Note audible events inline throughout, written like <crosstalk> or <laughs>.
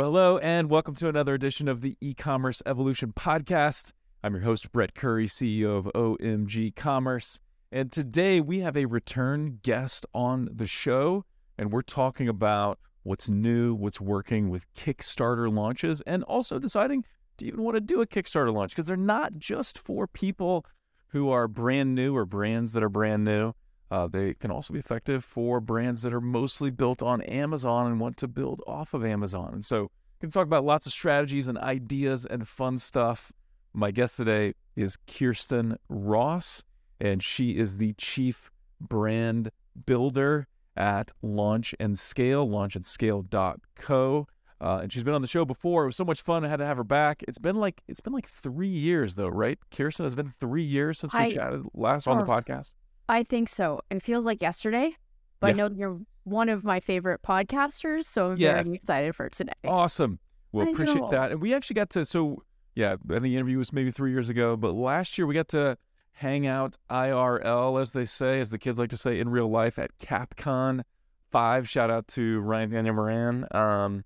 Well, hello, and welcome to another edition of the e commerce evolution podcast. I'm your host, Brett Curry, CEO of OMG Commerce. And today we have a return guest on the show, and we're talking about what's new, what's working with Kickstarter launches, and also deciding do you even want to do a Kickstarter launch? Because they're not just for people who are brand new or brands that are brand new. Uh, they can also be effective for brands that are mostly built on Amazon and want to build off of Amazon. And so, we can talk about lots of strategies and ideas and fun stuff. My guest today is Khierstyn Ross, and she is the chief brand builder at Launch and Scale, launchandscale.co. Uh, and she's been on the show before. It was so much fun. I had to have her back. It's been like it's been like three years though, right? Khierstyn has been three years since we I- chatted last on the podcast. I think so. It feels like yesterday, but I know you're one of my favorite podcasters, so I'm very excited for today. Awesome. We'll I appreciate know. that. And we actually got to so yeah, I think the interview was maybe three years ago, but last year we got to hang out IRL, as they say, as the kids like to say, in real life at CapCon five. Shout out to Ryan Daniel Moran. Um,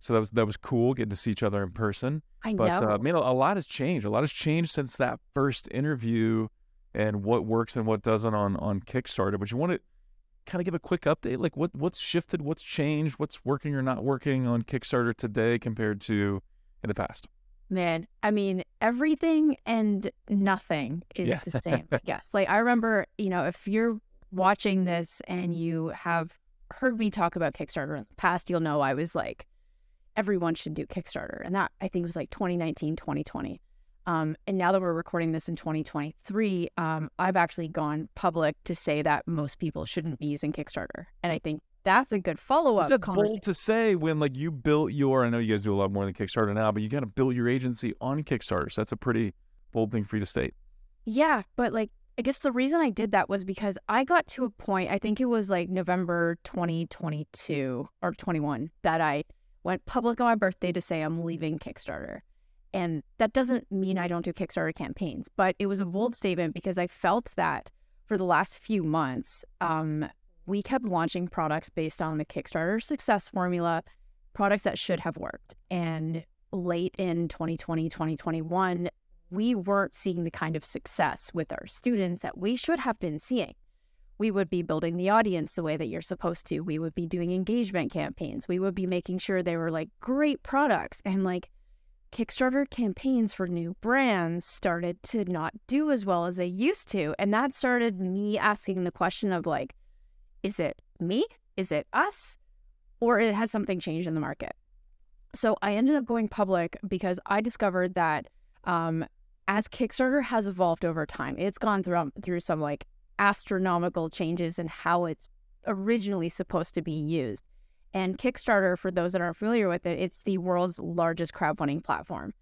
so that was that was cool getting to see each other in person. I But know. uh, man, a a lot has changed. A lot has changed since that first interview, and what works and what doesn't on on Kickstarter. But you want to kind of give a quick update, like what what's shifted, what's changed, what's working or not working on Kickstarter today compared to in the past. Man, I mean, everything and nothing is Yeah. the <laughs> same. I guess. Like I remember, you know, if you're watching this and you have heard me talk about Kickstarter in the past, you'll know I was like, everyone should do Kickstarter. And that I think was like 2019, 2020. Um, and now that we're recording this in 2023, um, I've actually gone public to say that most people shouldn't be using Kickstarter. And I think that's a good follow up That's bold to say when like you built your. I know you guys do a lot more than Kickstarter now, but you kind of built your agency on Kickstarter. So that's a pretty bold thing for you to state. Yeah, but like I guess the reason I did that was because I got to a point, I think it was like November 2022 or 21 that I went public on my birthday to say I'm leaving Kickstarter. And that doesn't mean I don't do Kickstarter campaigns, but it was a bold statement because I felt that for the last few months, um, we kept launching products based on the Kickstarter success formula, products that should have worked. And late in 2020, 2021, we weren't seeing the kind of success with our students that we should have been seeing. We would be building the audience the way that you're supposed to. We would be doing engagement campaigns. We would be making sure they were like great products. And like Kickstarter campaigns for new brands started to not do as well as they used to. And that started me asking the question of like, is it me? Is it us? Or it has something changed in the market? So I ended up going public because I discovered that um, as Kickstarter has evolved over time, it's gone through through some like astronomical changes in how it's originally supposed to be used. And Kickstarter, for those that aren't familiar with it, it's the world's largest crowdfunding platform.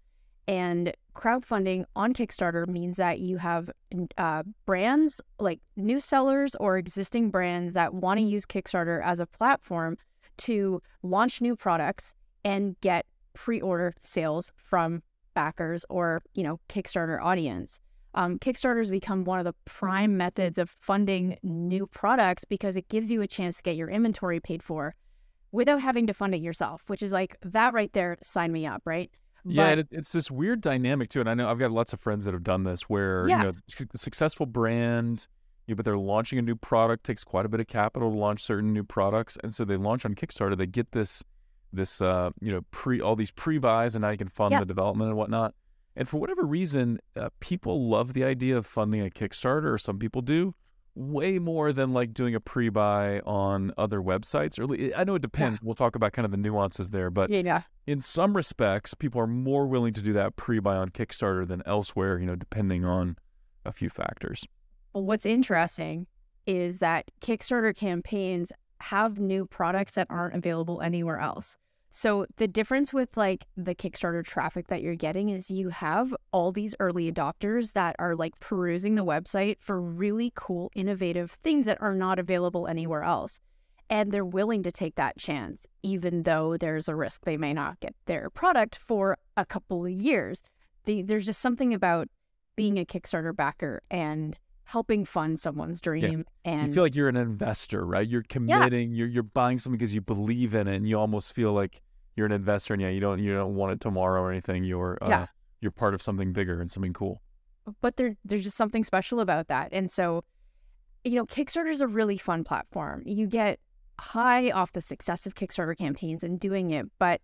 And crowdfunding on Kickstarter means that you have uh, brands like new sellers or existing brands that want to use Kickstarter as a platform to launch new products and get pre-order sales from backers or you know Kickstarter audience. Um, Kickstarter's become one of the prime methods of funding new products because it gives you a chance to get your inventory paid for without having to fund it yourself, which is like that right there. Sign me up, right? Yeah, But- and it, it's this weird dynamic too. And I know I've got lots of friends that have done this where, Yeah. you know, successful brand, you know, but they're launching a new product, takes quite a bit of capital to launch certain new products. And so they launch on Kickstarter, they get this, this, uh, you know, pre, all these pre buys, and now you can fund Yeah. the development and whatnot. And for whatever reason, uh, people love the idea of funding a Kickstarter, or some people do, way more than like doing a pre buy on other websites. Or I know it depends. We'll talk about kind of the nuances there, but yeah, in some respects, people are more willing to do that pre-buy on Kickstarter than elsewhere, you know, depending on a few factors. Well, what's interesting is that Kickstarter campaigns have new products that aren't available anywhere else. So the difference with like the Kickstarter traffic that you're getting is you have all these early adopters that are like perusing the website for really cool, innovative things that are not available anywhere else. And they're willing to take that chance, even though there's a risk they may not get their product for a couple of years. The, there's just something about being a Kickstarter backer and helping fund someone's dream. And you feel like you're an investor, right? You're committing, you're you're buying something because you believe in it, and you almost feel like you're an investor and yeah, you don't you don't want it tomorrow or anything. You're uh, Yeah. you're part of something bigger and something cool. but there there's just something special about that. And so, you know, Kickstarter is a really fun platform. You get high off the success of Kickstarter campaigns and doing it, but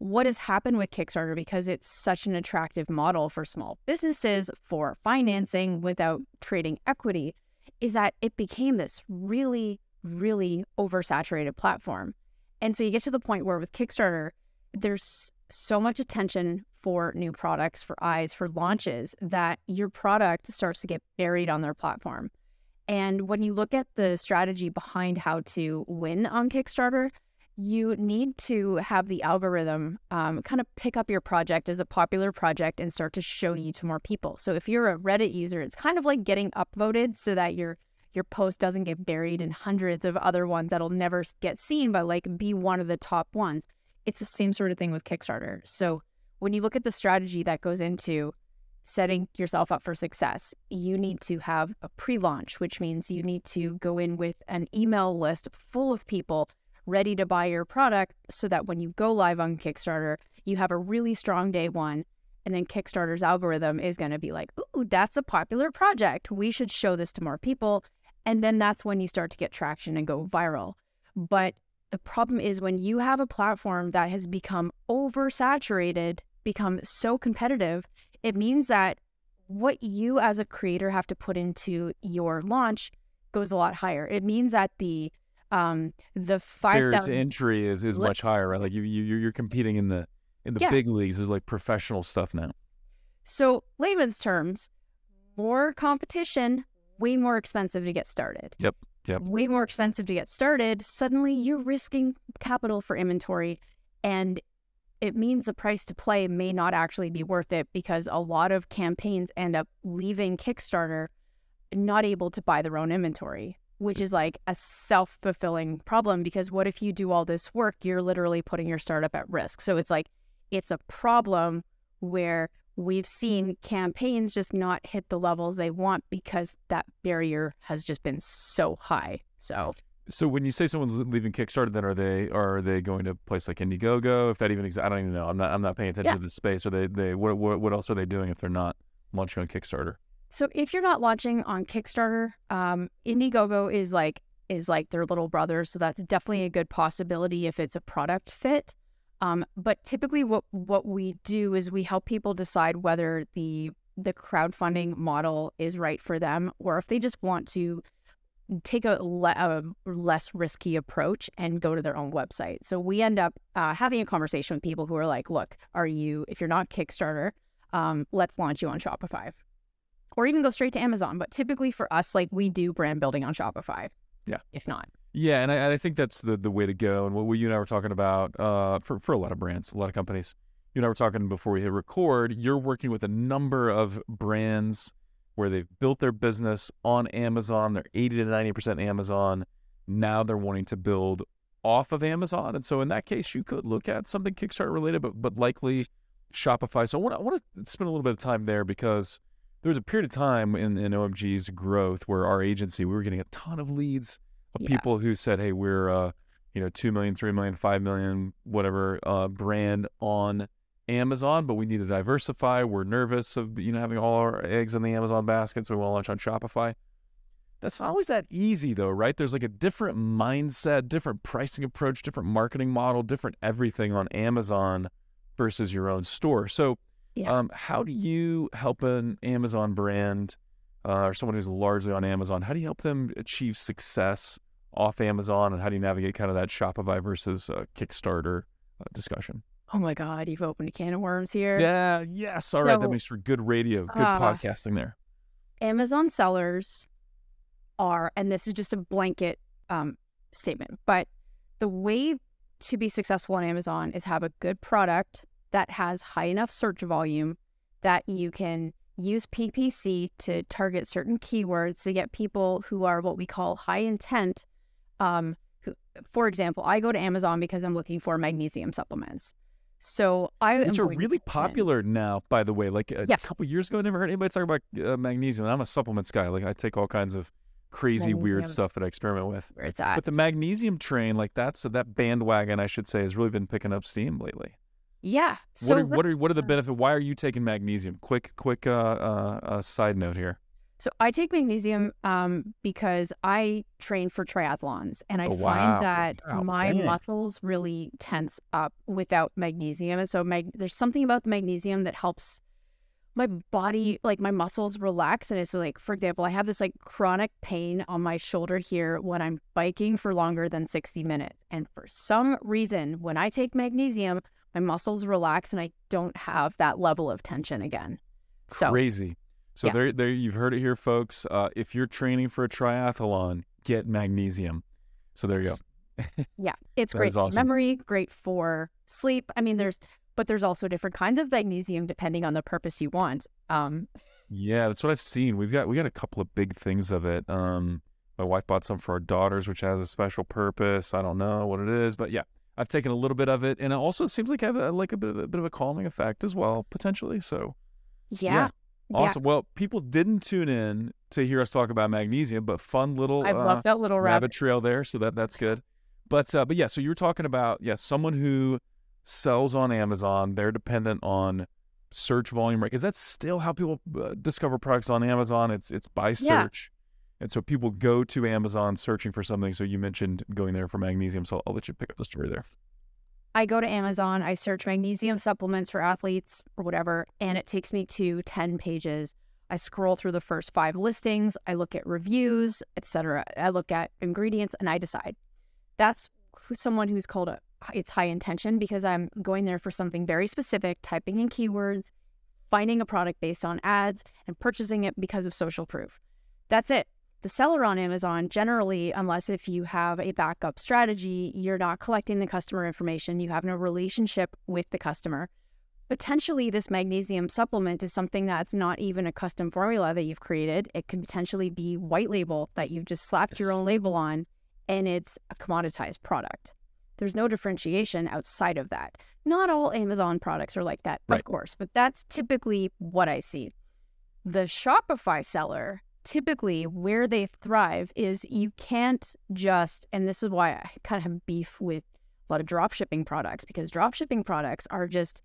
what has happened with Kickstarter because it's such an attractive model for small businesses for financing without trading equity is that it became this really really oversaturated platform. And so you get to the point where with Kickstarter there's so much attention for new products, for eyes, for launches that your product starts to get buried on their platform. And when you look at the strategy behind how to win on Kickstarter, you need to have the algorithm um, kind of pick up your project as a popular project and start to show you to more people. So if you're a Reddit user, it's kind of like getting upvoted so that your your post doesn't get buried in hundreds of other ones that'll never get seen, but like be one of the top ones. It's the same sort of thing with Kickstarter. So when you look at the strategy that goes into setting yourself up for success, you need to have a pre launch, which means you need to go in with an email list full of people ready to buy your product so that when you go live on Kickstarter, you have a really strong day one. And then Kickstarter's algorithm is going to be like, ooh, that's a popular project. We should show this to more people. And then that's when you start to get traction and go viral. But the problem is when you have a platform that has become oversaturated, become so competitive, it means that what you as a creator have to put into your launch goes a lot higher. It means that the um the five thousand entry is, is much higher, right? Like you you you're you're competing in the in the Yeah. big leagues is like professional stuff now. so layman's terms, more competition, way more expensive to get started. Yep, yep. Way more expensive to get started. Suddenly you're risking capital for inventory and it means the price to play may not actually be worth it because a lot of campaigns end up leaving Kickstarter not able to buy their own inventory, which is like a self fulfilling problem because what if you do all this work? You're literally putting your startup at risk. So it's like, it's a problem where we've seen mm-hmm. campaigns just not hit the levels they want because that barrier has just been so high. So, So when you say someone's leaving Kickstarter, then are they are they going to a place like Indiegogo? If that even exists, I don't even know. I'm not I'm not paying attention Yeah. to the space. Are they they what, what what else are they doing if they're not launching on Kickstarter? So if you're not launching on Kickstarter, um, Indiegogo is like is like their little brother, so that's definitely a good possibility if it's a product fit. Um, but typically, what what we do is we help people decide whether the the crowdfunding model is right for them, or if they just want to take a, le- a less risky approach and go to their own website. So we end up uh, having a conversation with people who are like, "Look, are you if you're not Kickstarter, um, let's launch you on Shopify." Or even go straight to Amazon. But typically for us, like we do brand building on Shopify. Yeah. If not. Yeah, and I, I think that's the the way to go. And what we, you and I were talking about uh, for for a lot of brands, a lot of companies. You and I were talking before we hit record. You're working with a number of brands where they've built their business on Amazon. They're 80 to 90 percent Amazon. Now they're wanting to build off of Amazon, and so in that case, you could look at something Kickstarter related, but but likely Shopify. So I want to spend a little bit of time there because there was a period of time in, in OMG's growth where our agency we were getting a ton of leads of Yeah. people who said, "Hey, we're uh, you know two million, three million, five million, whatever uh, brand on Amazon, but we need to diversify. We're nervous of you know having all our eggs in the Amazon basket, so we want to launch on Shopify." That's not always that easy, though, right? There's like a different mindset, different pricing approach, different marketing model, different everything on Amazon versus your own store. So, Yeah. um, how do you help an Amazon brand uh, or someone who's largely on Amazon? How do you help them achieve success off Amazon, and how do you navigate kind of that Shopify versus uh, Kickstarter uh, discussion? Oh my God, you've opened a can of worms here. Yeah, yes, all right. that makes for good radio, good uh, podcasting there. Amazon sellers are, and this is just a blanket um, statement, but the way to be successful on Amazon is have a good product that has high enough search volume that you can use PPC to target certain keywords to get people who are what we call high intent. Um, who, for example, I go to Amazon because I'm looking for magnesium supplements. So I Which are really put in- popular now, by the way. Like a Yeah. couple years ago, I never heard anybody talk about uh, magnesium. I'm a supplements guy. Like I take all kinds of crazy weird stuff that I experiment with. where it's at. But the magnesium train, like that's that bandwagon, I should say, has really been picking up steam lately. Yeah. So what are what are what are the uh, benefits? Why are you taking magnesium? Quick quick uh, uh, uh, side note here. So I take magnesium um, because I train for triathlons, and I Oh, find that Wow, my dang. muscles really tense up without magnesium. And so mag- there's something about the magnesium that helps my body, like my muscles, relax. And it's like, for example, I have this like chronic pain on my shoulder here when I'm biking for longer than 60 minutes, and for some reason, when I take magnesium, my muscles relax, and I don't have that level of tension again. So Crazy. So Yeah. there there you've heard it here, folks. Uh, if you're training for a triathlon, get magnesium. So there you go. Yeah, it's <laughs> great for awesome. memory, great for sleep. I mean, there's, but there's also different kinds of magnesium depending on the purpose you want. Um, Yeah, that's what I've seen. We've got we got a couple of big things of it. Um, my wife bought some for our daughters, which has a special purpose. I don't know what it is, but yeah, I've taken a little bit of it, and it also seems like I have a, like a bit of a bit of a calming effect as well, potentially. So yeah, Yeah, yeah. awesome. Well, people didn't tune in to hear us talk about magnesium, but fun little I uh, love that little rabbit rabbit. trail there, so that that's good. But uh, but yeah, so you were talking about yeah, someone who sells on Amazon, they're dependent on search volume, right? Because that's still how people uh, discover products on Amazon. It's it's by Yeah. search, and so people go to Amazon searching for something. So you mentioned going there for magnesium, so I'll let you pick up the story there. I go to Amazon, I search magnesium supplements for athletes or whatever, and it takes me to 10 pages. I scroll through the first five listings, I look at reviews, etc. I look at ingredients and I decide. That's someone who's called a it's high intention because I'm going there for something very specific, typing in keywords, finding a product based on ads, and purchasing it because of social proof. That's it. The seller on Amazon, generally, unless if you have a backup strategy, you're not collecting the customer information, you have no relationship with the customer. Potentially, this magnesium supplement is something that's not even a custom formula that you've created. It can potentially be white label that you've just slapped your own label on, and it's a commoditized product. There's no differentiation outside of that. Not all Amazon products are like that, Right. of course, but that's typically what I see. The Shopify seller, typically where they thrive is you can't just, and this is why I kind of have beef with a lot of drop shipping products because drop shipping products are just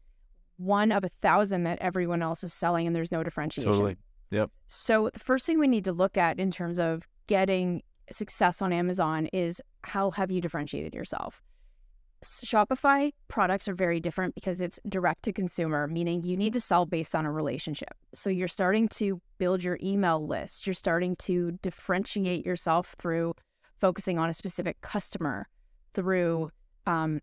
one of a thousand that everyone else is selling and there's no differentiation. Totally. Yep. So the first thing we need to look at in terms of getting success on Amazon is how have you differentiated yourself? Shopify products are very different because it's direct to consumer, meaning you need to sell based on a relationship. So you're starting to build your email list. You're starting to differentiate yourself through focusing on a specific customer, through um,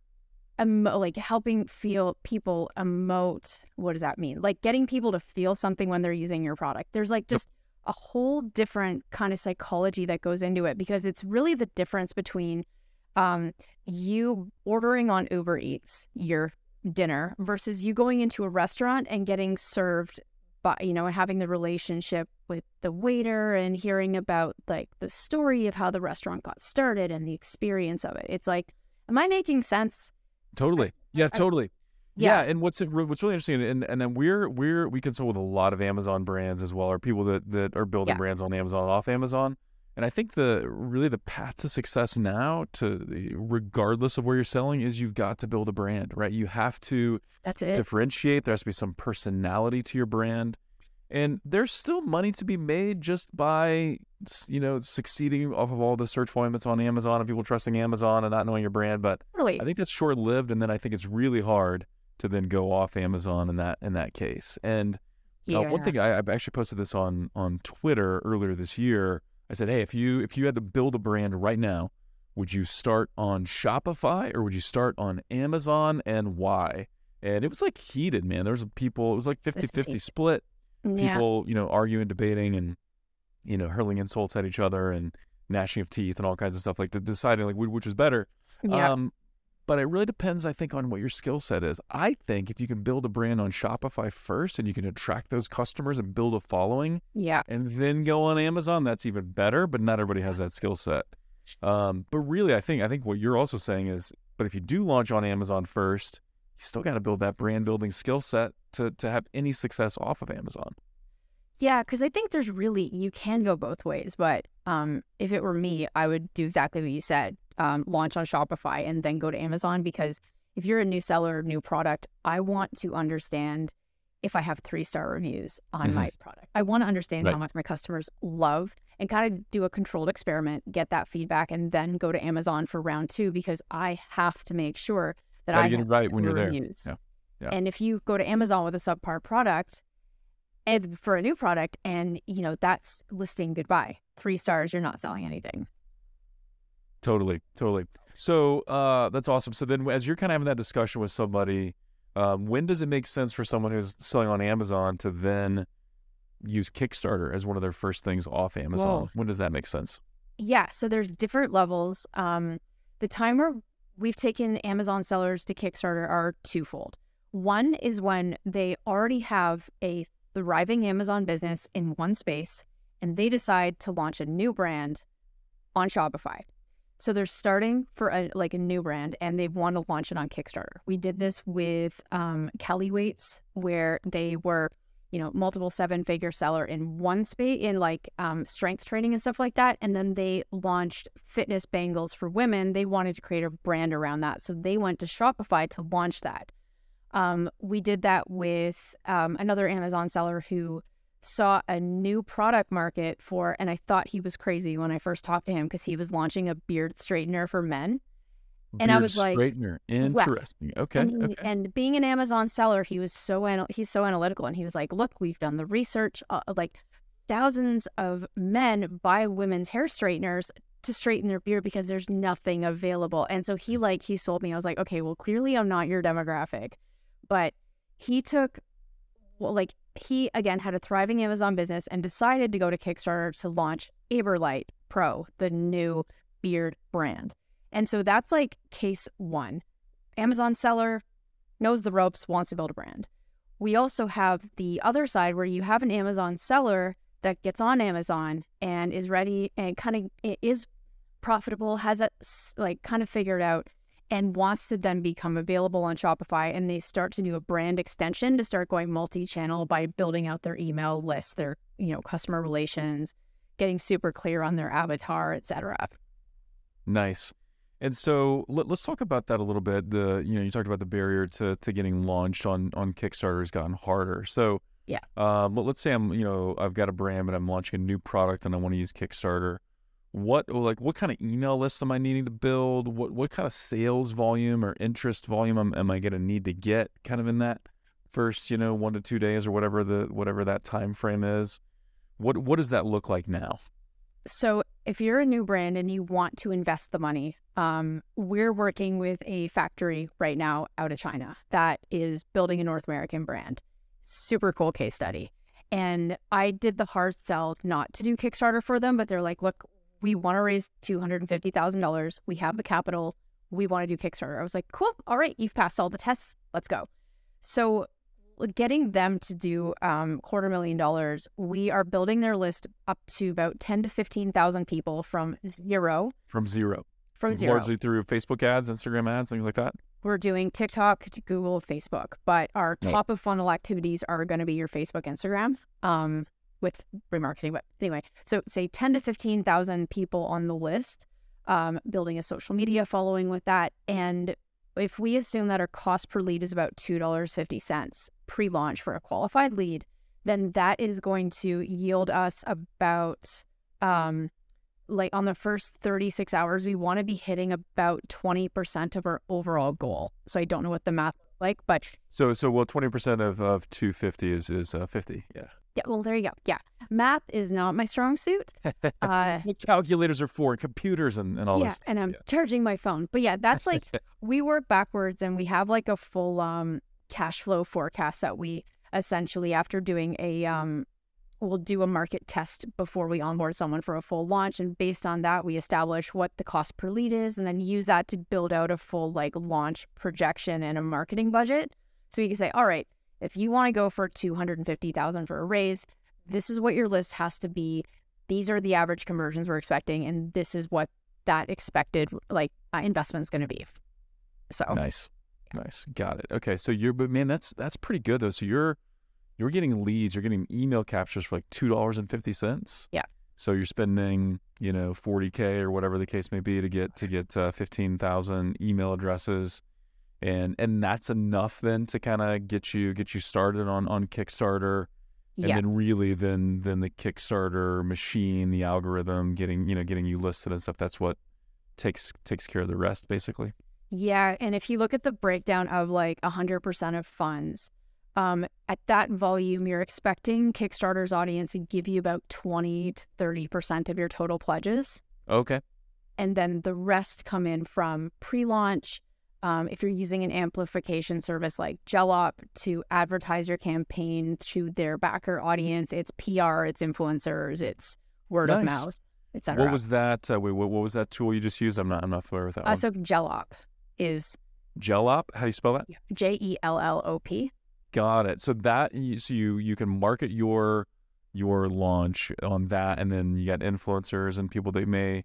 emo- like helping feel people emote. What does that mean? Like getting people to feel something when they're using your product. There's like just a whole different kind of psychology that goes into it because it's really the difference between um, you ordering on Uber Eats your dinner versus you going into a restaurant and getting served by you know having the relationship with the waiter and hearing about like the story of how the restaurant got started and the experience of it. It's like, am I making sense? Totally. Yeah, totally. Yeah. Yeah. and what's what's really interesting, and and then we're we're we consult with a lot of Amazon brands as well, or people that that are building Yeah. brands on Amazon off Amazon. And I think the really the path to success now, to regardless of where you're selling, is you've got to build a brand, right? You have to That's it. differentiate. There has to be some personality to your brand, and there's still money to be made just by you know succeeding off of all the search volume that's on Amazon and people trusting Amazon and not knowing your brand. But Totally. I think that's short lived, and then I think it's really hard to then go off Amazon in that in that case. And yeah. uh, one thing I, I actually posted this on on Twitter earlier this year. I said, hey, if you if you had to build a brand right now, would you start on Shopify or would you start on Amazon, and why? And it was like heated, man. There was people. It was like 50-50 split. yeah. People, you know, arguing, debating, and you know, hurling insults at each other and gnashing of teeth and all kinds of stuff, like deciding like which was better. Yeah. Um, but it really depends, I think, on what your skill set is. I think if you can build a brand on Shopify first and you can attract those customers and build a following yeah. and then go on Amazon, that's even better. But not everybody has that skill set. Um, but really, I think I think what you're also saying is, but if you do launch on Amazon first, you still got to build that brand building skill set to to have any success off of Amazon. Yeah, because I think there's really you can go both ways, but Um, if it were me, I would do exactly what you said. Um, launch on Shopify and then go to Amazon because if you're a new seller, new product, I want to understand if I have three star reviews on Mhm. my product. I want to understand Right. how much my customers love and kind of do a controlled experiment, get that feedback, and then go to Amazon for round two because I have to make sure that Gotta I get it right when you're there. Yeah. Yeah. And if you go to Amazon with a subpar product and for a new product and you know that's listing goodbye. Three stars, you're not selling anything. Totally, totally. So uh, that's awesome. So then, as you're kind of having that discussion with somebody, um, when does it make sense for someone who's selling on Amazon to then use Kickstarter as one of their first things off Amazon? Whoa. When does that make sense? Yeah, so there's different levels. Um, the timer we've taken Amazon sellers to Kickstarter are twofold. One is when they already have a thriving Amazon business in one space and they decide to launch a new brand on Shopify. So they're starting for a like a new brand and they want to launch it on Kickstarter. We did this with um, Kelly Weights, where they were, you know, multiple seven figure seller in one space in like um, strength training and stuff like that. And then they launched fitness bangles for women. They wanted to create a brand around that. So they went to Shopify to launch that. Um, we did that with um, another Amazon seller who saw a new product market for, and I thought he was crazy when I first talked to him because he was launching a beard straightener for men. And I Beard was like, straightener. Interesting. Okay. and, okay. and being an Amazon seller, he was so anal- he's so analytical, and he was like, "Look, we've done the research. Uh, like thousands of men buy women's hair straighteners to straighten their beard because there's nothing available." And so he like he sold me. I was like, "Okay, well, clearly I'm not your demographic," but he took well, like he again had a thriving Amazon business and decided to go to Kickstarter to launch Aberlight Pro, the new beard brand. And so that's like case one. Amazon seller knows the ropes, wants to build a brand. We also have the other side where you have an Amazon seller that gets on Amazon and is ready and kind of is profitable, has s- like kind of figured out and wants to then become available on Shopify and they start to do a brand extension to start going multi-channel by building out their email list, their, you know, customer relations, getting super clear on their avatar, etc. Nice. And so let, us talk about that a little bit. The you know you talked about the barrier to to getting launched on on Kickstarter has gotten harder. So Yeah. um, let- let's say I'm you know I've got a brand but I'm launching a new product and I want to use Kickstarter. What like what kind of email list am I needing to build? What what kind of sales volume or interest volume am, am I going to need to get kind of in that first you know one to two days or whatever the whatever that time frame is? What what does that look like now? So, if you're a new brand and you want to invest the money, um, we're working with a factory right now out of China that is building a North American brand. Super cool case study. And I did the hard sell not to do Kickstarter for them, but they're like, look, we want to raise $250,000. We have the capital. We want to do Kickstarter. I was like, cool. All right. You've passed all the tests. Let's go. So, getting them to do um, quarter million dollars, we are building their list up to about 10 to 15,000 people from zero. From zero. From zero. Largely through Facebook ads, Instagram ads, things like that. We're doing TikTok, Google, Facebook, but our Right. top of funnel activities are going to be your Facebook, Instagram, um, with remarketing. But anyway, so say 10 to 15,000 people on the list, um, building a social media following with that. And if we assume that our cost per lead is about $2.50 pre launch for a qualified lead, then that is going to yield us about, um, like on the first 36 hours, we want to be hitting about 20% of our overall goal. So I don't know what the math like, but So so well, twenty percent of of two fifty is is uh, fifty. Yeah. Yeah, well, there you go. Yeah. Math is not my strong suit. <laughs> Uh, calculators are for computers and, and all yeah, this. and I'm Yeah. charging my phone. But yeah, that's like <laughs> we work backwards and we have like a full um cash flow forecast that we essentially after doing a um we'll do a market test before we onboard someone for a full launch and based on that we establish what the cost per lead is and then use that to build out a full like launch projection and a marketing budget so you can say all right if you want to go for 250,000 for a raise this is what your list has to be these are the average conversions we're expecting and this is what that expected like uh, investment's going to be so Nice, nice. Got it. Okay, so you're but man, that's that's pretty good though. So you're you're getting leads, you're getting email captures for like two dollars and fifty cents. Yeah. So you're spending, you know, 40k or whatever the case may be to get to get uh, 15,000 email addresses, and and that's enough then to kind of get you get you started on on Kickstarter, and yes. then really then then the Kickstarter machine, the algorithm, getting you know getting you listed and stuff. That's what takes takes care of the rest, basically. Yeah, and if you look at the breakdown of like 100% of funds, um, at that volume, you're expecting Kickstarter's audience to give you about 20 to 30% of your total pledges. Okay. And then the rest come in from pre launch. Um, if you're using an amplification service like Jellop to advertise your campaign to their backer audience, it's PR, it's influencers, it's word of mouth, etc. What was that? Uh, wait, what, what was that tool you just used? I'm not I'm not familiar with that uh, one. so Jellop is Jellop. How do you spell that? J E L L O P. Got it. So that you- so you you can market your your launch on that, and then you got influencers and people that may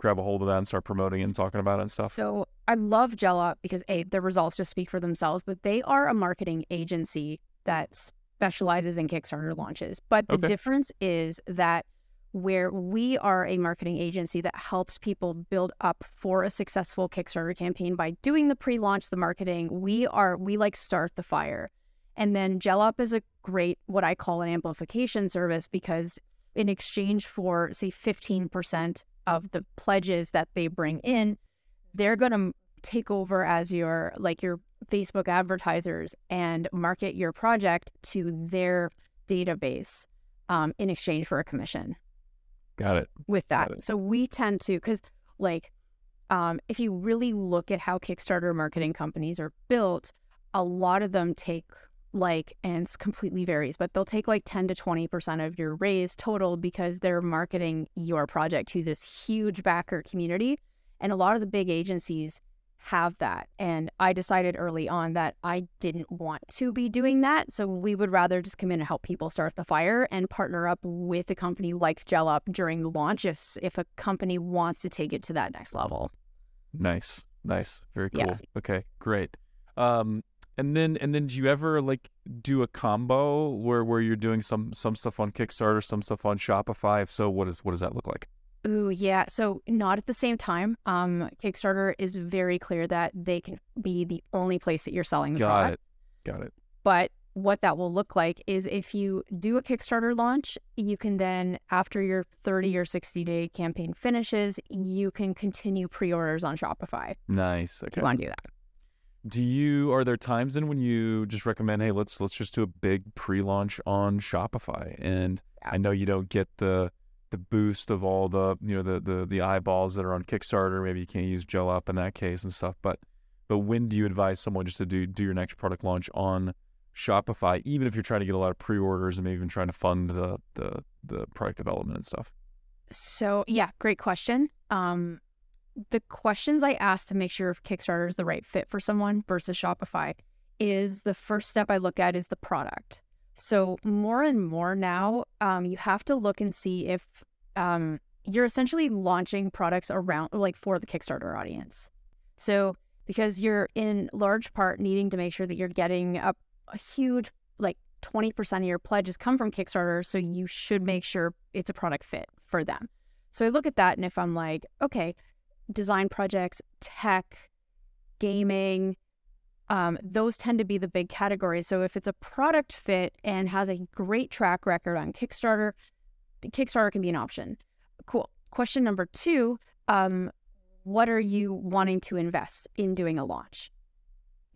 grab a hold of that and start promoting and talking about it and stuff. So I love Jellop because a the results just speak for themselves, but they are a marketing agency that specializes in Kickstarter launches. But the Okay. difference is that where we are a marketing agency that helps people build up for a successful Kickstarter campaign by doing the pre-launch, the marketing, we are we like start the fire. And then Jellop is a great what I call an amplification service because in exchange for say 15% of the pledges that they bring in, they're going to take over as your like your Facebook advertisers and market your project to their database um, in exchange for a commission Got it. with that. It. So we tend to because like um, if you really look at how Kickstarter marketing companies are built, a lot of them take like and it's completely varies, but they'll take like 10 to 20% of your raise total because they're marketing your project to this huge backer community. And a lot of the big agencies have that. And I decided early on that I didn't want to be doing that. So we would rather just come in and help people start the fire and partner up with a company like Jellop during the launch if if a company wants to take it to that next level. Nice. Nice. Very cool. Yeah. Okay. Great. Um, and then and then do you ever like do a combo where where you're doing some some stuff on Kickstarter, some stuff on Shopify? If so, what is what does that look like? Ooh, yeah. So not at the same time. Um, Kickstarter is very clear that they can be the only place that you're selling the Got product. it. Got it. But what that will look like is if you do a Kickstarter launch, you can then, after your 30 or 60 day campaign finishes, you can continue pre orders on Shopify. Nice. Okay. you want to do that. Do you are there times then when you just recommend, hey, let's let's just do a big pre-launch on Shopify? And I know you don't get the the boost of all the you know the the the eyeballs that are on Kickstarter. Maybe you can't use Jellop in that case and stuff. But but when do you advise someone just to do do your next product launch on Shopify, even if you're trying to get a lot of pre-orders and maybe even trying to fund the the the product development and stuff? So, yeah, great question. Um, the questions I ask to make sure if Kickstarter is the right fit for someone versus Shopify is the first step I look at is the product. So, more and more now, um, you have to look and see if um, you're essentially launching products around, like for the Kickstarter audience. So, because you're in large part needing to make sure that you're getting a, a huge, like 20% of your pledges come from Kickstarter. So, you should make sure it's a product fit for them. So, I look at that, and if I'm like, okay, design projects, tech, gaming, um, those tend to be the big categories. So if it's a product fit and has a great track record on Kickstarter, Kickstarter can be an option. Cool. Question number two um, What are you wanting to invest in doing a launch?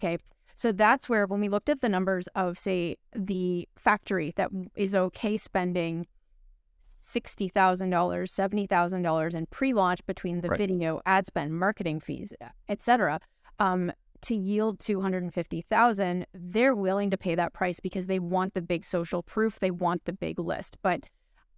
Okay. So that's where, when we looked at the numbers of, say, the factory that is okay spending $60,000, $70,000 in pre launch between the Right. video, ad spend, marketing fees, et cetera, um, to yield 250,000, they're willing to pay that price because they want the big social proof, they want the big list. But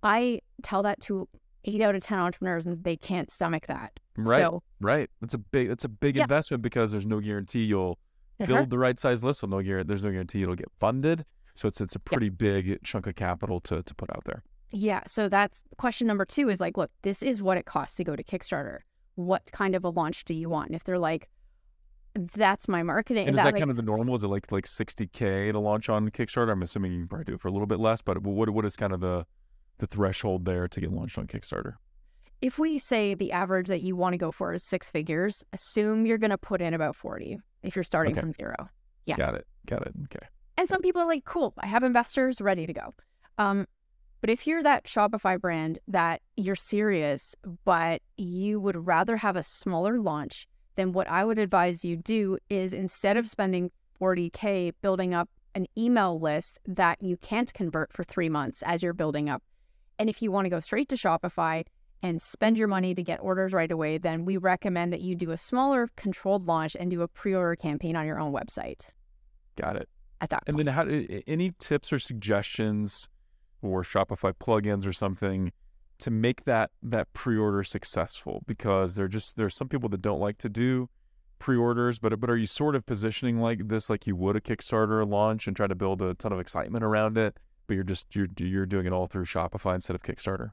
I tell that to 8 out of 10 entrepreneurs and they can't stomach that. Right. So right. That's a big that's a big Yeah. investment because there's no guarantee you'll uh-huh. build the right size list. So no guarantee there's no guarantee it'll get funded. So it's it's a pretty big chunk of capital to to put out there. Yeah. So that's question number two is like, look, this is what it costs to go to Kickstarter. What kind of a launch do you want? And if they're like, that's my marketing. And is that like, kind of the normal? Is it like like 60k to launch on Kickstarter? I'm assuming you can probably do it for a little bit less, but what what is kind of the the threshold there to get launched on Kickstarter? If we say the average that you want to go for is six figures, assume you're going to put in about 40 if you're starting Okay. from zero. Yeah. Got it. Got it. Okay. And some people are like, cool, I have investors ready to go. Um, but if you're that Shopify brand that you're serious, but you would rather have a smaller launch, then what I would advise you do is instead of spending 40K building up an email list that you can't convert for three months as you're building up. And if you want to go straight to Shopify and spend your money to get orders right away, then we recommend that you do a smaller controlled launch and do a pre order campaign on your own website Got it. at that And point. then, how? Any tips or suggestions or Shopify plugins or something to make that that pre-order successful? Because there just there's some people that don't like to do pre-orders, but but are you sort of positioning like this like you would a Kickstarter launch and try to build a ton of excitement around it, but you're just you're you're doing it all through Shopify instead of Kickstarter?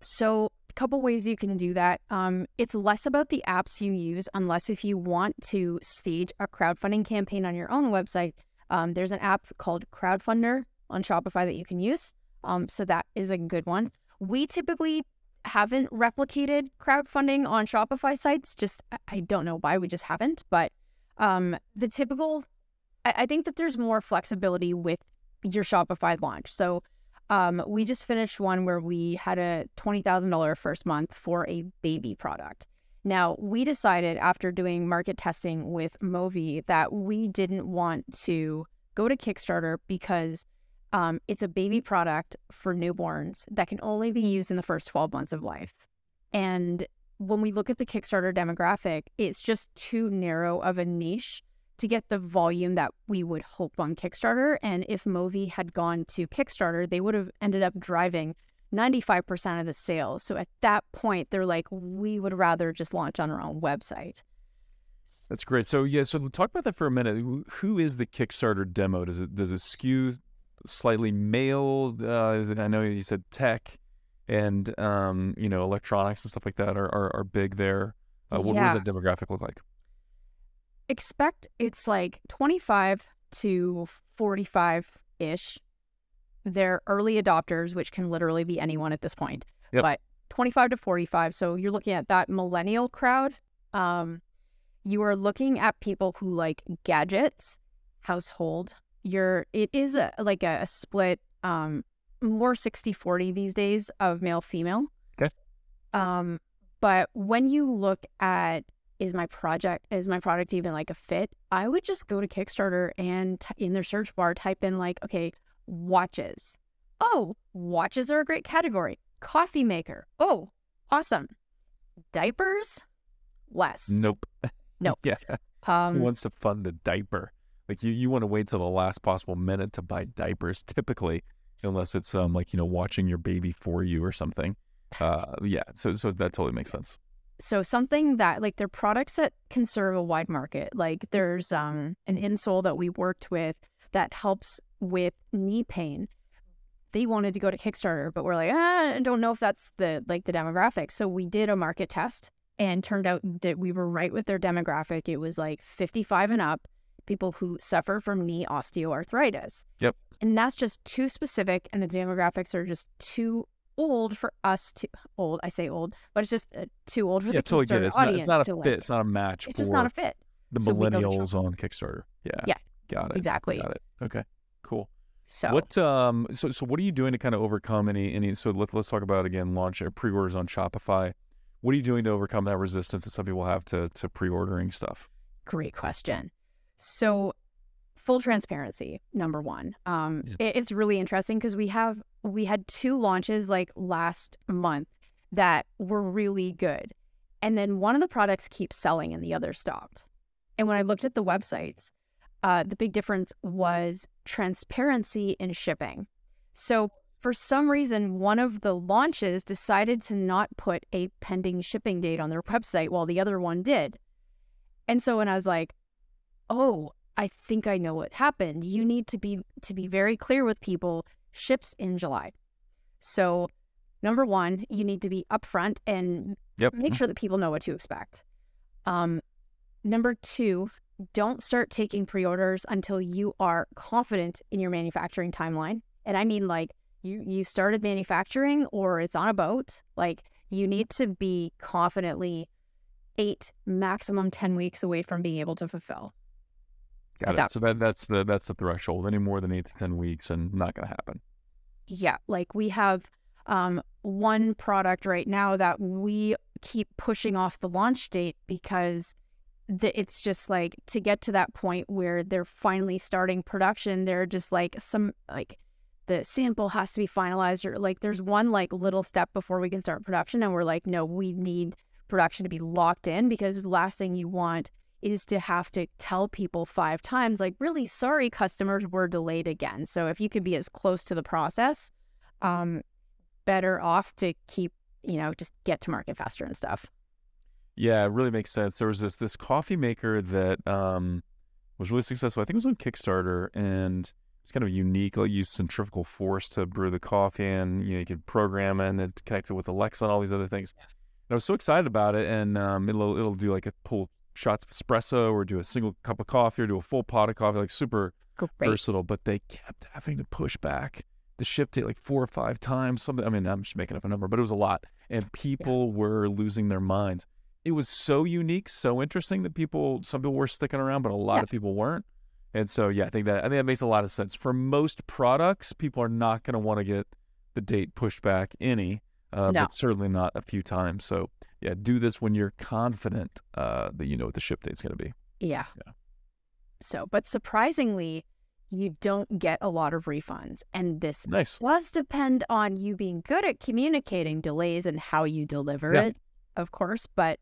So, a couple ways you can do that. Um, it's less about the apps you use, unless if you want to stage a crowdfunding campaign on your own website. Um, there's an app called Crowdfunder on Shopify that you can use. Um, so that is a good one. We typically haven't replicated crowdfunding on Shopify sites. Just I- don't know why we just haven't. But um, the typical, I, I think that there's more flexibility with your Shopify launch. So um, we just finished one where we had a $20,000 first month for a baby product. Now, we decided after doing market testing with Movi that we didn't want to go to Kickstarter because um, it's a baby product for newborns that can only be used in the first 12 months of life. And when we look at the Kickstarter demographic, it's just too narrow of a niche to get the volume that we would hope on Kickstarter. And if Movi had gone to Kickstarter, they would have ended up driving 95% of the sales. So at that point, they're like, we would rather just launch on our own website. That's great. So yeah, so talk about that for a minute. Who- Who is the Kickstarter demo? Does it does it skew slightly male? Uh, I know you said tech and um, you know electronics and stuff like that are are, are big there. Uh, what, Yeah. what does that demographic look like? expect it's like 25 to 45 ish. They're early adopters, which can literally be anyone at this point. Yep. But 25 to 45. So you're looking at that millennial crowd. Um, you are looking at people who like gadgets, household. You're it is a, like a, a split, um, more 60 40 these days of male female. Okay. Um, but when you look at is my project is my product even like a fit i would just go to kickstarter and t- in their search bar type in like okay watches oh watches are a great category coffee maker oh awesome diapers less Nope. Nope. <laughs> yeah. Who um wants to fund a diaper? Like you, you want to wait till the last possible minute to buy diapers, typically, unless it's um like you know watching your baby for you or something. Uh, yeah. So so that totally makes sense. so something that like they're products that can serve a wide market like there's um an insole that we worked with that helps with knee pain they wanted to go to kickstarter but we're like ah, i don't know if that's the like the demographic so we did a market test and turned out that we were right with their demographic it was like 55 and up people who suffer from knee osteoarthritis Yep. and that's just too specific and the demographics are just too old for us to old i say old but it's just uh, too old for Yeah, the totally get it. Kickstarter It's not, audience it's not a fit. like. It's not a match It's just not a fit. the So we go to millennials on Kickstarter. Yeah. Yeah, Got it. Exactly. Got it. Okay. Cool. So What um so so what are you doing to kind of overcome any any so let, let's talk about again launch pre-orders on Shopify. What are you doing to overcome that resistance that some people have to to pre-ordering stuff? great question. So full transparency, number one. Um, Yeah. it- it's really interesting because we have we had two launches like last month that were really good, and then one of the products keeps selling and the other stopped. And when I looked at the websites, uh, the big difference was transparency in shipping. So for some reason, one of the launches decided to not put a pending shipping date on their <laughs> website while the other one did. And so when I was like, "Oh, I think I know what happened. You need to be to be very clear with people. Ships in July." So, number 1, you need to be upfront and Yep. make sure that people know what to expect. Um, number 2, don't start taking pre-orders until you are confident in your manufacturing timeline. And I mean like you you started manufacturing or it's on a boat. Like you need to be confidently eight, maximum ten weeks away from being able to fulfill. Got it. So that that's the that's the threshold. Any more than eight to ten weeks, and not going to happen. Yeah, like we have um, one product right now that we keep pushing off the launch date because the, it's just like to get to that point where they're finally starting production. They're just like some like the sample has to be finalized or like there's one like little step before we can start production, and we're like, no, we need production to be locked in because the last thing you want is to have to tell people five times, like, really sorry, customers were delayed again. So if you could be as close to the process, um, better off to keep, you know, just get to market faster and stuff. Yeah, it really makes sense. There was this this coffee maker that um, was really successful. I think it was on Kickstarter, and it's kind of unique. Like use centrifugal force to brew the coffee, and you know you could program it and it connected with Alexa and all these other things. And I was so excited about it, and um, it'll it'll do like a pull shots of espresso, or do a single cup of coffee, or do a full pot of coffee, like super Great. versatile. But they kept having to push back the ship date like four or five times. Something. I mean, I'm just making up a number, but it was a lot, and people were losing their minds. It was so unique, so interesting that people, some people were sticking around, but a lot Yeah. of people weren't. And so, yeah, I think that I think that makes a lot of sense. For most products, people are not going to want to get the date pushed back any, uh, No. but certainly not a few times. So, yeah, do this when you're confident uh, that you know what the ship date's going to be. Yeah. Yeah. So, but surprisingly, you don't get a lot of refunds. And this Nice. does depend on you being good at communicating delays and how you deliver Yeah. it, of course. But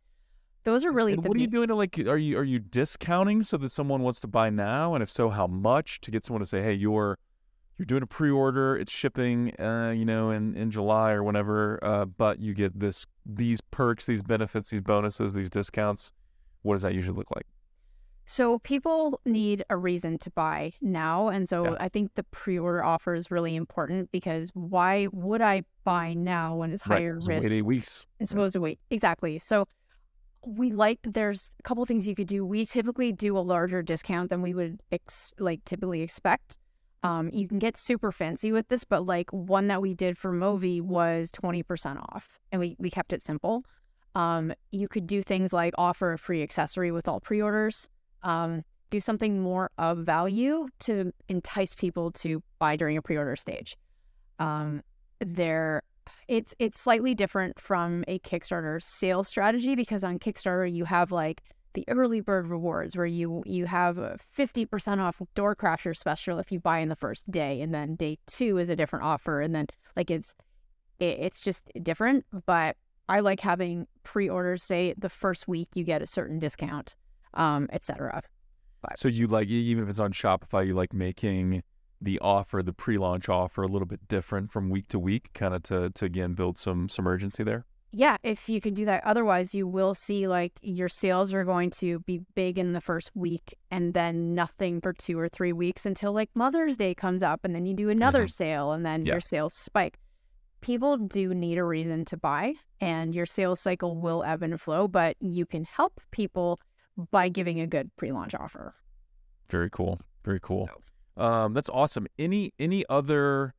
those are really what are you doing to like? Are you are you discounting so that someone wants to buy now? And if so, how much to get someone to say, "Hey, you're you're doing a pre-order, it's shipping, uh, you know, in in July or whenever, uh, but you get this these perks, these benefits, these bonuses, these discounts." What does that usually look like? So people need a reason to buy now. And so Yeah. I think the pre-order offer is really important because why would I buy now when it's higher Right. risk Wait eight weeks. and supposed to wait? Exactly. So we like there's a couple things you could do. We typically do a larger discount than we would ex- like typically expect. Um, you can get super fancy with this, but like one that we did for Movi was 20% off and we, we kept it simple. Um, you could do things like offer a free accessory with all pre-orders. Um, do something more of value to entice people to buy during a pre-order stage. Um, there, it's it's slightly different from a Kickstarter sales strategy because on Kickstarter you have like the early bird rewards where you you have a 50% off door crasher special if you buy in the first day and then day 2 is a different offer and then like it's it, it's just different but I like having pre-orders say the first week you get a certain discount um etc. So you like even if it's on Shopify, you like making the offer, the pre-launch offer, a little bit different from week to week, kind of to to again build some some urgency there. Yeah, if you can do that. Otherwise, you will see like your sales are going to be big in the first week and then nothing for two or three weeks until like Mother's Day comes up and then you do another Mhm. sale and then Yeah. your sales spike. People do need a reason to buy and your sales cycle will ebb and flow, but you can help people by giving a good pre launch offer. Very cool. Very cool. Um, that's awesome. Any any other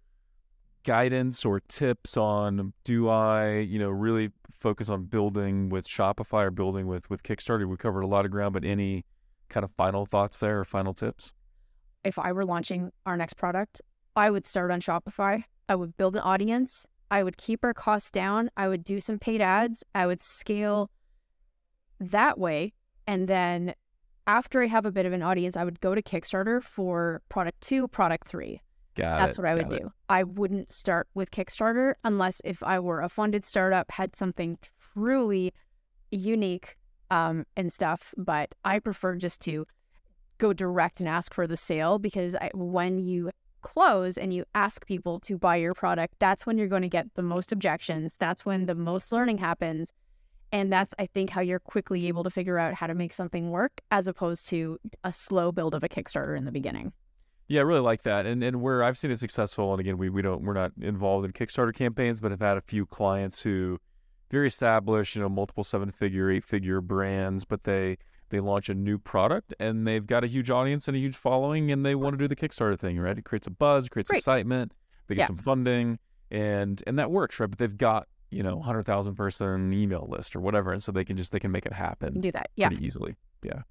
guidance or tips on do I, you know, really focus on building with Shopify or building with with Kickstarter? We covered a lot of ground, but any kind of final thoughts there or final tips? if I were launching our next product, I would start on Shopify. I would build an audience. I would keep our costs down. I would do some paid ads. I would scale that way. And then after I have a bit of an audience, I would go to Kickstarter for product two, product three. Got That's it, what I would it. do. I wouldn't start with Kickstarter unless if I were a funded startup, had something truly unique um, and stuff. But I prefer just to go direct and ask for the sale because I, when you close and you ask people to buy your product, that's when you're going to get the most objections. That's when the most learning happens. And that's, I think, how you're quickly able to figure out how to make something work as opposed to a slow build of a Kickstarter in the beginning. Yeah, I really like that. And and where I've seen it successful, and again, we, we don't we're not involved in Kickstarter campaigns, but have had a few clients who very established, you know, multiple seven figure, eight figure brands, but they they launch a new product and they've got a huge audience and a huge following and they want to do the Kickstarter thing, right? It creates a buzz, creates Right. excitement. they get Yeah. some funding, and and that works, right? But they've got you know hundred thousand person email list or whatever, and so they can just they can make it happen do that. Yeah. pretty easily. Yeah,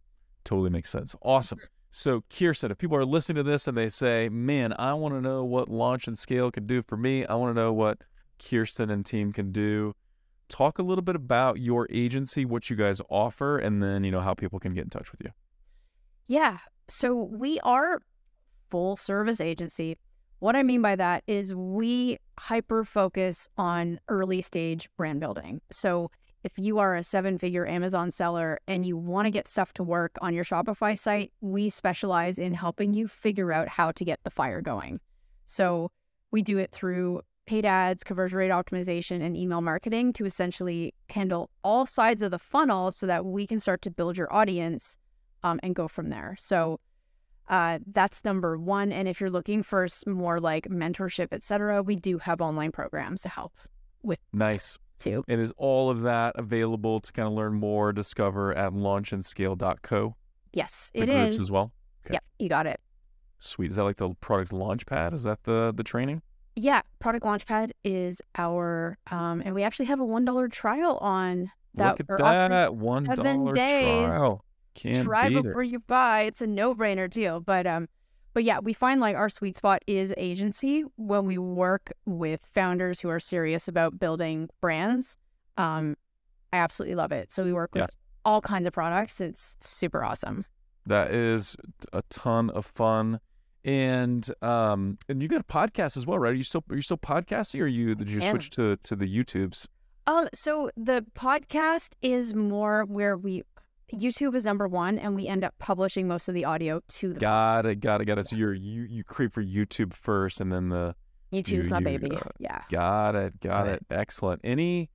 totally makes sense. Awesome. So Khierstyn, if people are listening to this and they say, "Man, I want to know what launch and scale can do for me. I want to know what Khierstyn and team can do." Talk a little bit about your agency, what you guys offer, and then you know how people can get in touch with you. Yeah. So we are full service agency. What I mean by that is we hyper focus on early stage brand building. So if you are a seven figure Amazon seller and you want to get stuff to work on your Shopify site, we specialize in helping you figure out how to get the fire going. So we do it through paid ads, conversion rate optimization, and email marketing to essentially handle all sides of the funnel so that we can start to build your audience um, and go from there. So uh, that's number one. And if you're looking for more like mentorship, et cetera, we do have online programs to help with Nice. Too. And is all of that available to kind of learn more, discover at launchandscale.co? Yes, The it groups is. as well. Okay. Yep, you got it. Sweet. Is that like the product launch pad? Is that the the training? Yeah, Product launch pad is our, um, and we actually have a one dollar trial on that. Look at that. One days. trial. Can't try before you buy. It's a no brainer deal. But um, but yeah, we find like our sweet spot is agency when we work with founders who are serious about building brands. Um, I absolutely love it. So we work with Yeah. all kinds of products. It's super awesome. That is a ton of fun. And um and you got a podcast as well, right? Are you still are you still podcasting or you did you switch to to the YouTubes? Um, so the podcast is more where we YouTube is number one, and we end up publishing most of the audio to the Got it, got it, got it. So you're you you create for YouTube first and then the you choose you- my you, baby. uh, yeah. Got it. Got Got it. Excellent. Any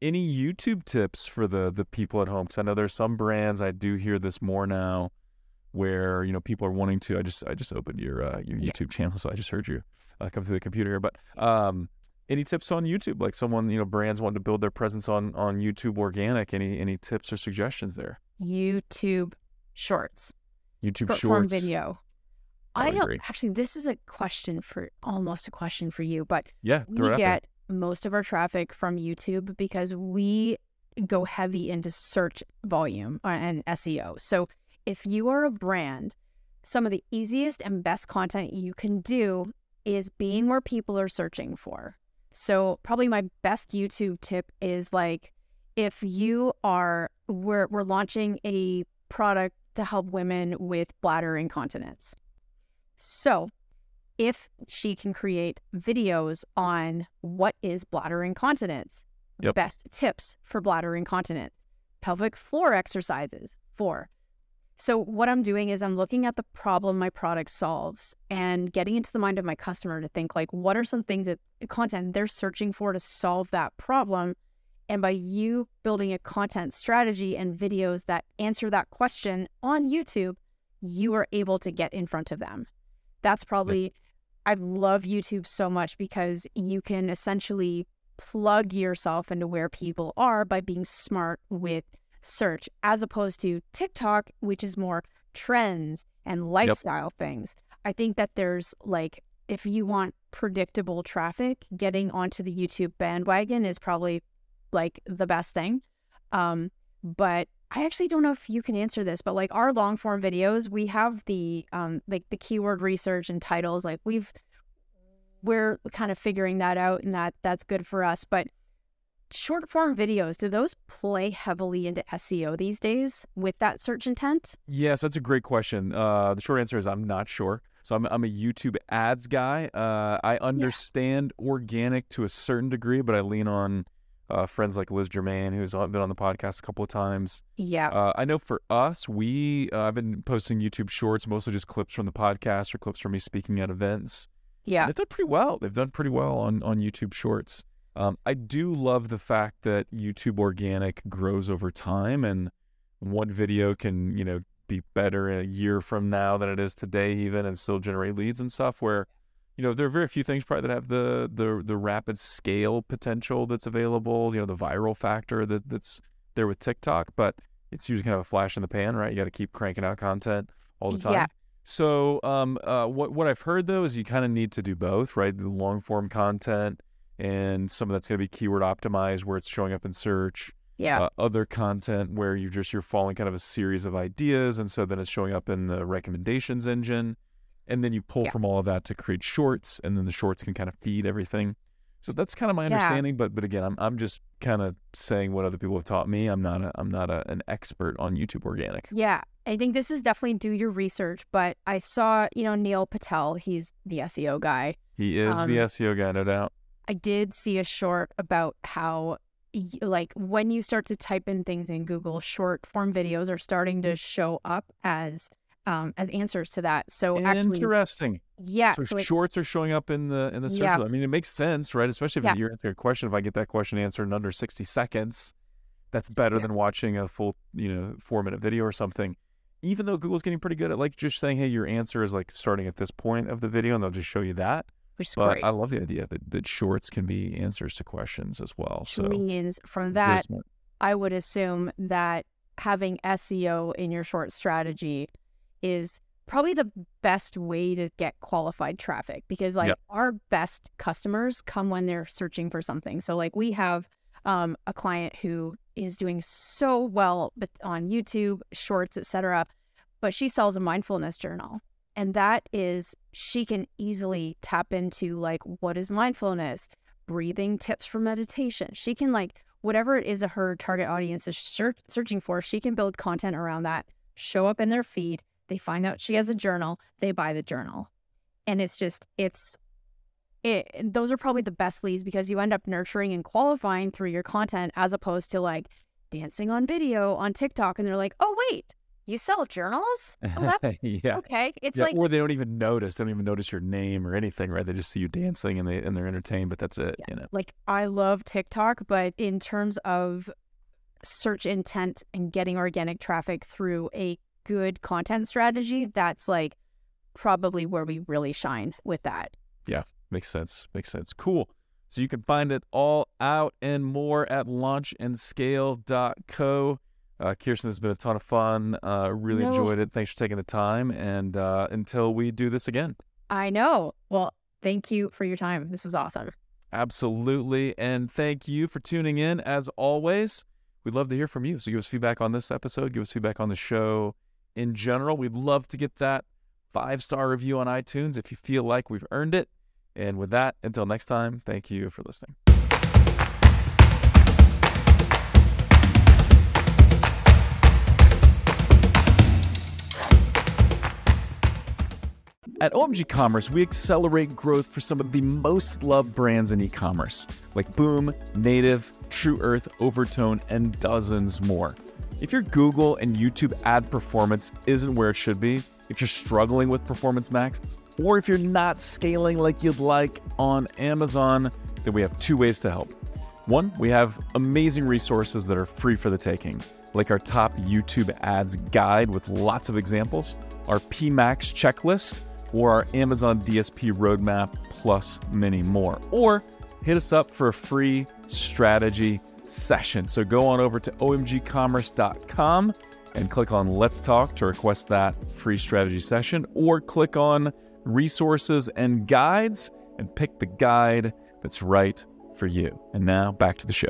any YouTube tips for the the people at home? Because I know there's some brands I do hear this more now, where you know people are wanting to. I just I just opened your uh, your Yeah. YouTube channel, so I just heard you uh, come through the computer here. But um, any tips on YouTube? Like someone you know brands wanting to build their presence on on YouTube organic. Any any tips or suggestions there? YouTube Shorts. YouTube short Shorts. video. I I don't agree. actually. This is a question for almost a question for you, but Yeah, we out there. get most of our traffic from YouTube because we go heavy into search volume uh, and SEO. So if you are a brand, some of the easiest and best content you can do is being where people are searching for. So probably my best YouTube tip is like if you are we're we're launching a product to help women with bladder incontinence. So, if she can create videos on what is bladder incontinence, Yep. best tips for bladder incontinence, pelvic floor exercises for. So, what I'm doing is I'm looking at the problem my product solves and getting into the mind of my customer to think, like, what are some things that content they're searching for to solve that problem? And by you building a content strategy and videos that answer that question on YouTube, you are able to get in front of them. That's probably, I love YouTube so much because you can essentially plug yourself into where people are by being smart with search, as opposed to TikTok, which is more trends and lifestyle things. I think that there's like, if you want predictable traffic, getting onto the YouTube bandwagon is probably like the best thing. Um, but I actually don't know if you can answer this, but like our long form videos, we have the um like the keyword research and titles. Like we've we're kind of figuring that out and that that's good for us. But short form videos, do those play heavily into SEO these days with that search intent? Yes, that's a great question. Uh, the short answer is I'm not sure. So I'm, I'm a YouTube ads guy. Uh, I understand organic to a certain degree, but I lean on uh, friends like Liz Germain, who's been on the podcast a couple of times. Yeah. Uh, I know for us, we uh, I've been posting YouTube shorts, mostly just clips from the podcast or clips from me speaking at events. yeah. They've done pretty well. They've done pretty well on on YouTube Shorts. Um, I do love the fact that YouTube Organic grows over time, and one video can you know be better a year from now than it is today, even, and still generate leads and stuff. Where you know there are very few things probably that have the the the rapid scale potential that's available. You know the viral factor that that's there with TikTok, but it's usually kind of a flash in the pan, right? You got to keep cranking out content all the time. Yeah. So, um, uh, what what I've heard though is you kind of need to do both, right? The long form content and some of that's going to be keyword optimized, where it's showing up in search. Yeah. Uh, other content where you just you're following kind of a series of ideas, and so then it's showing up in the recommendations engine, and then you pull Yeah. from all of that to create shorts, and then the shorts can kind of feed everything. So that's kind of my Yeah. understanding, but but again, I'm I'm just kind of saying what other people have taught me. I'm not a I'm not a, an expert on YouTube organic. Yeah, I think this is definitely do your research, but I saw, you know, Neil Patel, he's the SEO guy. He is Um, the SEO guy, no doubt. I did see a short about how like when you start to type in things in Google, short form videos are starting to show up as um as answers to that. So actually Interesting. yeah, so so it, shorts are showing up in the in the search. Yeah. I mean, it makes sense, right? Especially if Yeah. you're answering a question. If I get that question answered in under sixty seconds, that's better Yeah. than watching a full, you know, four minute video or something. Even though Google's getting pretty good at like just saying, "Hey, your answer is like starting at this point of the video," and they'll just show you that. which is But great. I love the idea that, that shorts can be answers to questions as well. Which So means from that. I would assume that having SEO in your short strategy is probably the best way to get qualified traffic because like Yep. our best customers come when they're searching for something. So like we have um, a client who is doing so well with- on YouTube, shorts, etc. But she sells a mindfulness journal. And that is she can easily tap into like what is mindfulness, breathing tips for meditation. She can like whatever it is that her target audience is search- searching for, she can build content around that, show up in their feed. They find out she has a journal, they buy the journal. And it's just, it's, it, those are probably the best leads because you end up nurturing and qualifying through your content as opposed to like dancing on video on TikTok. And they're like, oh, wait, you sell journals? Oh, <laughs> yeah. okay. It's yeah, like, or they don't even notice. They don't even notice your name or anything, right? They just see you dancing and they and they're entertained, but that's it. You know. like I love TikTok, but in terms of search intent and getting organic traffic through a good content strategy, that's like probably where we really shine with that. Yeah, makes sense. Makes sense. Cool. So you can find it all out and more at launchandscale.co. Uh, Khierstyn, this has been a ton of fun. Uh, really No. enjoyed it. Thanks for taking the time. And uh, until we do this again, I know. Well, thank you for your time. This was awesome. absolutely. And thank you for tuning in. As always, we'd love to hear from you. So give us feedback on this episode, give us feedback on the show in general. We'd love to get that five star review on iTunes if you feel like we've earned it. And with that, until next time, thank you for listening. At OMG Commerce, we accelerate growth for some of the most loved brands in e commerce, like Boom, Native, True Earth, Overtone, and dozens more. If your Google and YouTube ad performance isn't where it should be, if you're struggling with Performance Max, or if you're not scaling like you'd like on Amazon, then we have two ways to help. One, we have amazing resources that are free for the taking, like our top YouTube ads guide with lots of examples, our PMAX checklist, or our Amazon DSP roadmap, plus many more. Or hit us up for a free strategy session. So go on over to omgcommerce.com and click on Let's Talk to request that free strategy session, or click on resources and guides and pick the guide that's right for you. And now back to the show.